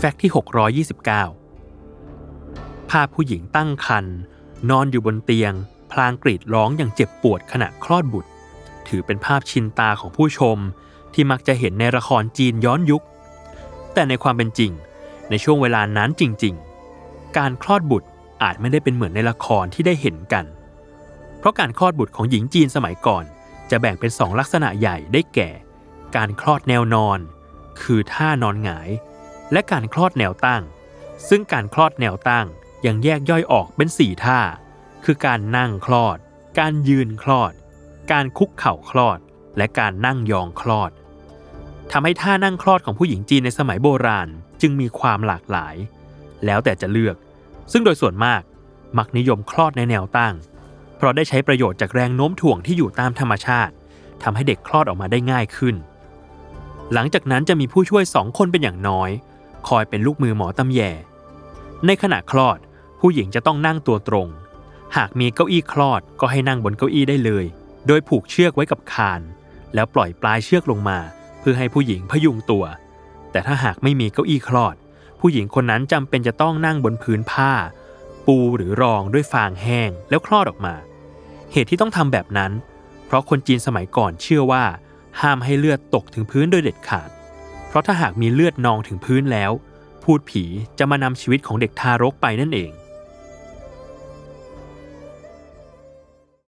แฟกต์ที่ 629 ภาพผู้หญิงตั้งครรภ์นอนอยู่บนเตียง พลางกรีดร้องอย่างเจ็บปวดขณะคลอดบุตร ถือเป็นภาพชินตาของผู้ชมที่มักจะเห็นในละครจีนย้อนยุค แต่ในความเป็นจริง ในช่วงเวลานั้นจริง ๆ การคลอดบุตรอาจไม่ได้เป็นเหมือนในละครที่ได้เห็นกัน เพราะการคลอดบุตรของหญิงจีนสมัยก่อน จะแบ่งเป็นสองลักษณะใหญ่ได้แก่ การคลอดแนวนอน คือท่านอนหงาย และการคลอดแนวตั้ง ซึ่งการคลอดแนวตั้งยังแยกย่อยออกเป็นสี่ท่า คือการนั่งคลอด การยืนคลอด การคุกเข่าคลอด และการนั่งยองคลอดทำให้ท่านั่งคลอดของผู้หญิงจีนในสมัยโบราณจึงมีความหลากหลาย แล้วแต่จะเลือก ซึ่งโดยส่วนมากมักนิยมคลอดในแนวตั้ง เพราะได้ใช้ประโยชน์จากแรงโน้มถ่วงที่อยู่ตามธรรมชาติทำให้เด็กคลอดออกมาได้ง่ายขึ้น หลังจากนั้นจะมีผู้ช่วยสองคนเป็นอย่างน้อย คอยเป็นลูกมือหมอตำแย ในขณะคลอด ผู้หญิงจะต้องนั่งตัวตรง หากมีเก้าอี้คลอดก็ให้นั่งบนเก้าอี้ได้เลย โดยผูกเชือกไว้กับคาน แล้วปล่อยปลายเชือกลงมา เพื่อให้ผู้หญิงพยุงตัว แต่ถ้าหากไม่มีเก้าอี้คลอด ผู้หญิงคนนั้นจำเป็นจะต้องนั่งบนพื้นผ้า ปูหรือรองด้วยฟางแห้งแล้วคลอดออกมา เหตุที่ต้องทำแบบนั้น เพราะคนจีนสมัยก่อนเชื่อว่า ห้ามให้เลือดตกถึงพื้นโดยเด็ดขาด เพราะถ้าหากมีเลือดนองถึงพื้นแล้ว พูดผีจะมานำชีวิตของเด็กทารกไปนั่นเอง